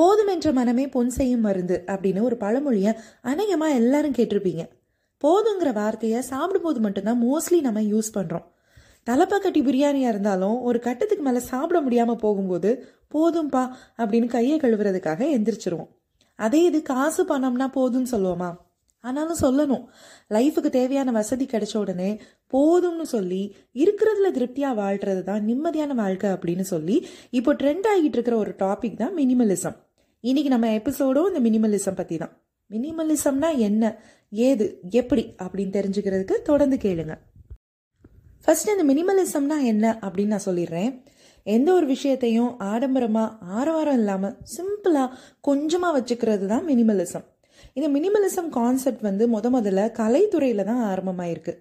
போதும் என்ற மனமே பொன் செய்யும் மருந்து அப்படின்னு ஒரு பழமொழியை அநேகமாக எல்லாரும் கேட்டிருப்பீங்க. போதுங்கிற வார்த்தையை சாப்பிடும்போது மட்டும்தான் மோஸ்ட்லி நம்ம யூஸ் பண்ணுறோம் தலைப்பாக்கட்டி பிரியாணியாக இருந்தாலும் ஒரு கட்டத்துக்கு மேலே சாப்பிட முடியாமல் போகும்போது போதும்பா அப்படின்னு கையை கழுவுறதுக்காக எந்திரிச்சிருவோம். அதே இது காசு பணம்னா போதும்னு சொல்லுவோமா? ஆனாலும் சொல்லணும். லைஃபுக்கு தேவையான வசதி கிடைச்ச உடனே போதும்னு சொல்லி இருக்கிறதுல திருப்தியாக வாழ்கிறது தான் நிம்மதியான வாழ்க்கை அப்படின்னு சொல்லி இப்போ ட்ரெண்ட் ஆகிட்டு இருக்கிற ஒரு டாபிக் தான் மினிமலிசம் இன்னைக்கு நம்ம எபிசோடும் இந்த மினிமலிசம் பற்றி தான் மினிமலிசம்னா என்ன? ஏது? எப்படி? அப்படின்னு தெரிஞ்சுக்கிறதுக்கு தொடர்ந்து கேளுங்க. ஃபர்ஸ்ட் இந்த மினிமலிசம்னா என்ன அப்படின்னு நான் சொல்லிடுறேன். எந்த ஒரு விஷயத்தையும் ஆடம்பரமாக ஆரவாரம் இல்லாமல் சிம்பிளாக கொஞ்சமாக வச்சுக்கிறது தான் மினிமலிசம் இந்த மினிமலிசம் கான்செப்ட் வந்து முத முதல்ல கலைத்துறையில் தான் ஆரம்பமாயிருக்கு.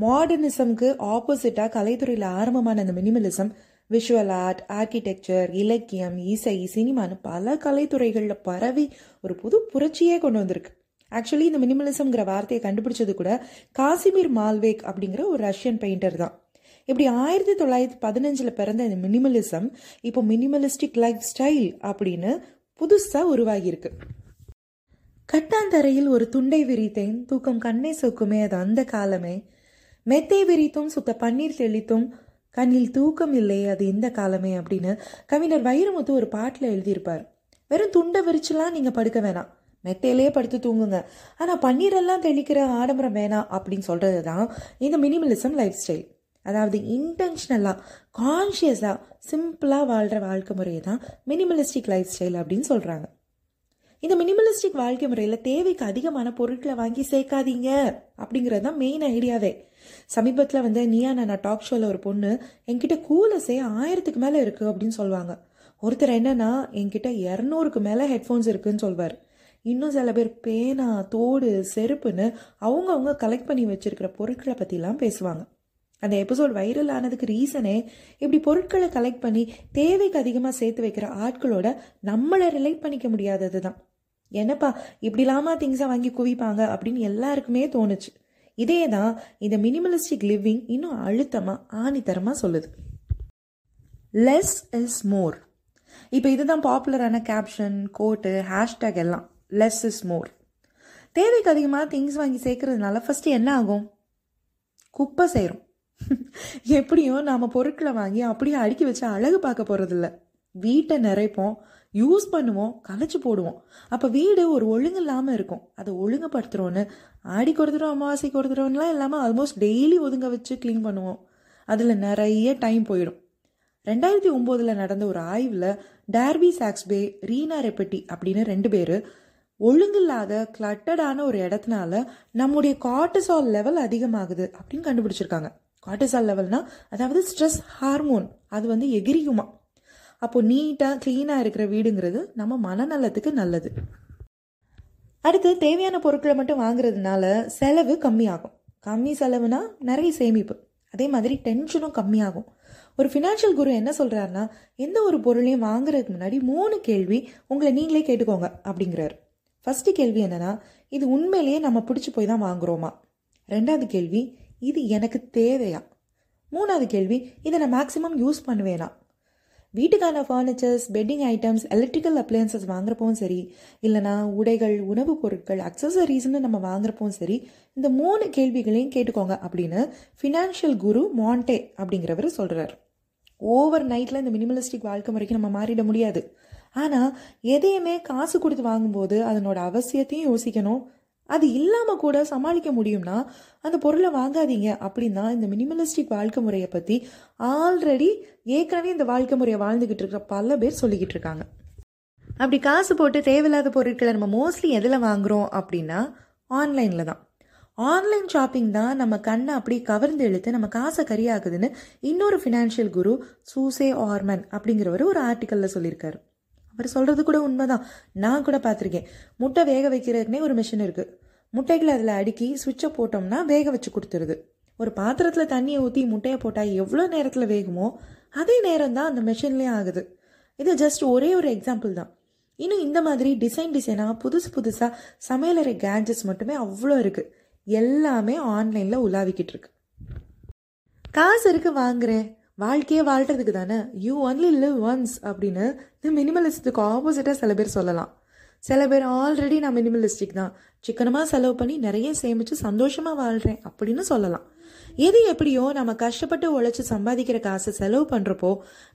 மாடர்னிசம்க்கு ஆப்போசிட்டாக கலைத்துறையில் ஆரம்பமான இந்த மினிமலிசம் விஷுவல் ஆர்ட் ஆர்கிடெக்சர் இலக்கியம் இசை சினிமான்னு பல கலைத்துறைகளில் பரவி ஒரு புது புரட்சியே கொண்டு வந்திருக்கு. ஆக்சுவலி இந்த மினிமலிசம்ங்கிற வார்த்தையை கண்டுபிடிச்சது கூட காசிமீர் மால்வேக் அப்படிங்கிற ஒரு ரஷ்யன் பெயிண்டர் தான். இப்படி ஆயிரத்தி தொள்ளாயிரத்தி பதினஞ்சில் பிறந்த இந்த மினிமலிசம் இப்போ மினிமலிஸ்டிக் லைஃப் ஸ்டைல் அப்படின்னு புதுசாக உருவாகியிருக்கு. கட்டாந்தரையில் ஒரு துண்டை விரித்தேன் தூக்கம் கண்ணை சொக்குமே அது அந்த காலமே. மெத்தை விரித்தும் சுத்த பன்னீர் தெளித்தும் கண்ணில் தூக்கம் இல்லை அது இந்த காலமே அப்படின்னு கவிஞர் வைரமுத்து ஒரு பாட்டில் எழுதியிருப்பார். வெறும் துண்டை விரிச்சுலாம் நீங்கள் படுக்க வேணாம். மெத்தையிலே படுத்து தூங்குங்க. ஆனால் பன்னீரெல்லாம் தெளிக்கிற ஆடம்பரம் வேணாம் அப்படின்னு சொல்கிறது தான் இந்த மினிமலிசம் லைஃப் ஸ்டைல். அதாவது இன்டென்ஷனலாக கான்ஷியஸாக சிம்பிளாக வாழ்கிற வாழ்க்கை முறையை தான் மினிமலிஸ்டிக் லைஃப் ஸ்டைல் அப்படின்னு சொல்கிறாங்க இந்த மினிமலிஸ்டிக் வாழ்க்கை முறையில் தேவைக்கு அதிகமான பொருட்களை வாங்கி சேர்க்காதீங்க. அப்படிங்கிறது தான் மெயின் ஐடியாவே சமீபத்தில் வந்து நீயா நான் டாக் ஷோவில் ஒரு பொண்ணு என்கிட்ட கூலஸே ஆயிரத்துக்கு மேலே இருக்குது அப்படின்னு சொல்லுவாங்க. ஒருத்தர் என்னன்னா என்கிட்ட இரநூறுக்கு மேலே ஹெட்ஃபோன்ஸ் இருக்குன்னு சொல்வார். இன்னும் சில பேர் பேனா தோடு செருப்புன்னு அவங்கவுங்க கலெக்ட் பண்ணி வச்சிருக்கிற பொருட்களை பற்றிலாம் பேசுவாங்க. அந்த எபிசோட் வைரல் ஆனதுக்கு ரீசனே இப்படி பொருட்களை கலெக்ட் பண்ணி தேவைக்கு அதிகமாக சேர்த்து வைக்கிற ஆட்களோட நம்மளை ரிலேட் பண்ணிக்க முடியாதது தான் என்னப்பா இப்படிலாமா திங்ஸை வாங்கி குவிப்பாங்க அப்படின்னு எல்லாருக்குமே தோணுச்சு. இதே தான் இந்த மினிமலிஸ்டிக் லிவிங் இன்னும் அழுத்தமாக ஆணித்தரமாக சொல்லுது. லெஸ் இஸ் மோர் இப்போ இதுதான் பாப்புலரான கேப்ஷன் கோட்டு ஹேஷ்டேக் எல்லாம். லெஸ் இஸ் மோர் தேவைக்கு அதிகமாக திங்ஸ் வாங்கி சேர்க்கறதுனால ஃபஸ்ட்டு என்ன ஆகும்? குப்பை சேரும். எப்படியும் நாம் பொருட்களை வாங்கி அப்படியே அடுக்கி வச்சு அழகு பார்க்க போகிறதில்ல வீட்டை நிறைப்போம் யூஸ் பண்ணுவோம் கலைச்சு போடுவோம். அப்போ வீடு ஒரு ஒழுங்கு இல்லாமல் இருக்கும். அதை ஒழுங்குபடுத்துகிறோன்னு ஆடிக்கு ஒரு தடவை அமாவாசைக்கு ஒரு தடவைலாம் இல்லாமல் ஆல்மோஸ்ட் டெய்லி ஒதுங்க வச்சு க்ளீன் பண்ணுவோம். அதில் நிறைய டைம் போயிடும். ரெண்டாயிரத்தி ஒம்போதில் நடந்த ஒரு ஆய்வில் டார்பி சாக்ஸ்பே ரீனா ரெப்பட்டி அப்படின்னு ரெண்டு பேர் ஒழுங்கில்லாத கிளட்டடான ஒரு இடத்துனால நம்முடைய கார்டிசால் லெவல் அதிகமாகுது அப்படின்னு கண்டுபிடிச்சிருக்காங்க. கார்டிசால் லெவல்னா அதாவது ஸ்ட்ரெஸ் ஹார்மோன் அது வந்து எகிரியுமா. அப்போ நீட்டாக க்ளீனாக இருக்கிற வீடுங்கிறது நம்ம மனநலத்துக்கு நல்லது. அடுத்து தேவையான பொருட்களை மட்டும் வாங்குறதுனால செலவு கம்மியாகும். கம்மி செலவுனா நிறைய சேமிப்பு. அதே மாதிரி டென்ஷனும் கம்மியாகும். ஒரு ஃபினான்ஷியல் குரு என்ன சொல்கிறாருன்னா எந்த ஒரு பொருளையும் வாங்குறதுக்கு முன்னாடி மூணு கேள்வி உங்களை நீங்களே கேட்டுக்கோங்க அப்படிங்கிறாரு. ஃபஸ்ட்டு கேள்வி என்னன்னா இது உண்மையிலேயே நம்ம பிடிச்சி போய் தான் வாங்குறோமா? ரெண்டாவது கேள்வி இது எனக்கு தேவையா? மூணாவது கேள்வி இதை நான் மேக்ஸிமம் யூஸ் பண்ணுவேனா? வீட்டுக்கான furnitures bedding items electrical appliances வாங்குறப்பவும் சரி இல்லைனா உடைகள் உணவுப் பொருட்கள் அக்சசரிஸ்னு நம்ம வாங்குறப்பவும் சரி இந்த மூணு கேள்விகளையும் கேட்டுக்கோங்க அப்படின்னு ஃபினான்ஷியல் குரு மாண்டே அப்படிங்கிறவர் சொல்கிறார் ஓவர் நைட்டில் இந்த மினிமலிஸ்டிக் வாழ்க்கை முறைக்கு நம்ம மாறிட முடியாது. ஆனால் எதையுமே காசு கொடுத்து வாங்கும்போது அதனோட அவசியத்தையும் யோசிக்கணும். அது இல்லாமல் கூட சமாளிக்க முடியும்னா அந்த பொருளை வாங்காதீங்க அப்படின்னா இந்த மினிமலிஸ்டிக் வாழ்க்கை முறையை பற்றி ஆல்ரெடி ஏற்கனவே இந்த வாழ்க்கை முறையை வாழ்ந்துக்கிட்டு இருக்கிற பல பேர் சொல்லிக்கிட்டு இருக்காங்க. அப்படி காசு போட்டு தேவையில்லாத பொருட்களை நம்ம மோஸ்ட்லி எதில் வாங்குகிறோம் அப்படின்னா ஆன்லைனில் தான். ஆன்லைன் ஷாப்பிங் தான் நம்ம கண்ணை அப்படி கவர்ந்து இழுத்து நம்ம காசை கரியாகுதுன்னு இன்னொரு ஃபினான்ஷியல் குரு சூசே ஆர்மன் அப்படிங்கிறவர் ஒரு ஆர்டிக்கலில் சொல்லியிருக்காரு. அவர் சொல்கிறது கூட உண்மைதான். நான் கூட பார்த்துருக்கேன். முட்டை வேக வைக்கிறதுக்குனே ஒரு மிஷின் இருக்குது முட்டைகளை அதில் அடுக்கி சுவிட்சை போட்டோம்னா வேக வச்சு கொடுத்துருது. ஒரு பாத்திரத்தில் தண்ணியை ஊற்றி முட்டையை போட்டால் எவ்வளோ நேரத்தில் வேகுமோ அதே நேரம் தான் அந்த மிஷின்லேயே ஆகுது. இது ஜஸ்ட் ஒரே ஒரு எக்ஸாம்பிள் தான். இன்னும் இந்த மாதிரி டிசைன் டிசைனாக புதுசு புதுசாக சமையலறை கேட்ஜெட்ஸ் மட்டுமே அவ்வளோ இருக்குது எல்லாமே ஆன்லைனில் உலாவிக்கிட்டு இருக்கு. காசு இருக்கு வாங்குறேன். வாழ்க்கையே வாழ்கிறதுக்கு தானே? யூ ஒன்லி லிவ் ஒன்ஸ் அப்படின்னு இந்த மினிமலிஸ்ட்டுக்கு ஆப்போசிட்டாக சில பேர் சொல்லலாம். சில பேர் ஆல்ரெடி நான் மினிமலிஸ்டிக் தான். சிக்கனமாக செலவு பண்ணி நிறைய சேமித்து சந்தோஷமாக வாழ்கிறேன் அப்படின்னு சொல்லலாம். எது எப்படியோ நம்ம கஷ்டப்பட்டு உழைச்சி சம்பாதிக்கிற காசை செலவு பண்ணுறப்போ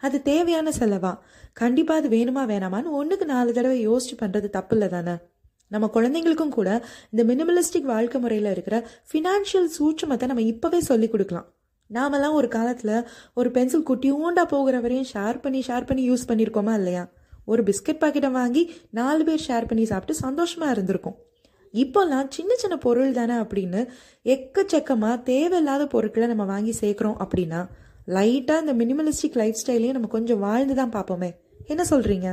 அது தேவையான செலவா? கண்டிப்பாக அது வேணுமா வேணாமான்னு ஒன்றுக்கு நாலு தடவை யோசிச்சு பண்ணுறது தப்பு இல்லை தானே? நம்ம குழந்தைங்களுக்கும் கூட இந்த மினிமலிஸ்டிக் வாழ்க்கை முறையில் இருக்கிற ஃபினான்ஷியல் சூட்சமத்தை நம்ம இப்போவே சொல்லி கொடுக்கலாம். நாமெல்லாம் ஒரு காலத்தில் ஒரு பென்சில் குட்டியூண்டா போகிற வரையும் ஷேர் பண்ணி ஷேர் பண்ணி யூஸ் பண்ணியிருக்கோமா இல்லையா? ஒரு பிஸ்கட் பாக்கெட்டை வாங்கி நாலு பேர் ஷேர் பண்ணி சாப்பிட்டு சந்தோஷமாக இருந்திருக்கும். இப்போல்லாம் சின்ன சின்ன பொருள் தானே அப்படின்னு எக்கச்சக்கமாக தேவையில்லாத பொருட்களை நம்ம வாங்கி சேர்க்குறோம் அப்படின்னா லைட்டாக இந்த மினிமலிஸ்டிக் லைஃப் ஸ்டைலையும் நம்ம கொஞ்சம் வாழ்ந்து தான் பார்ப்போமே. என்ன சொல்கிறீங்க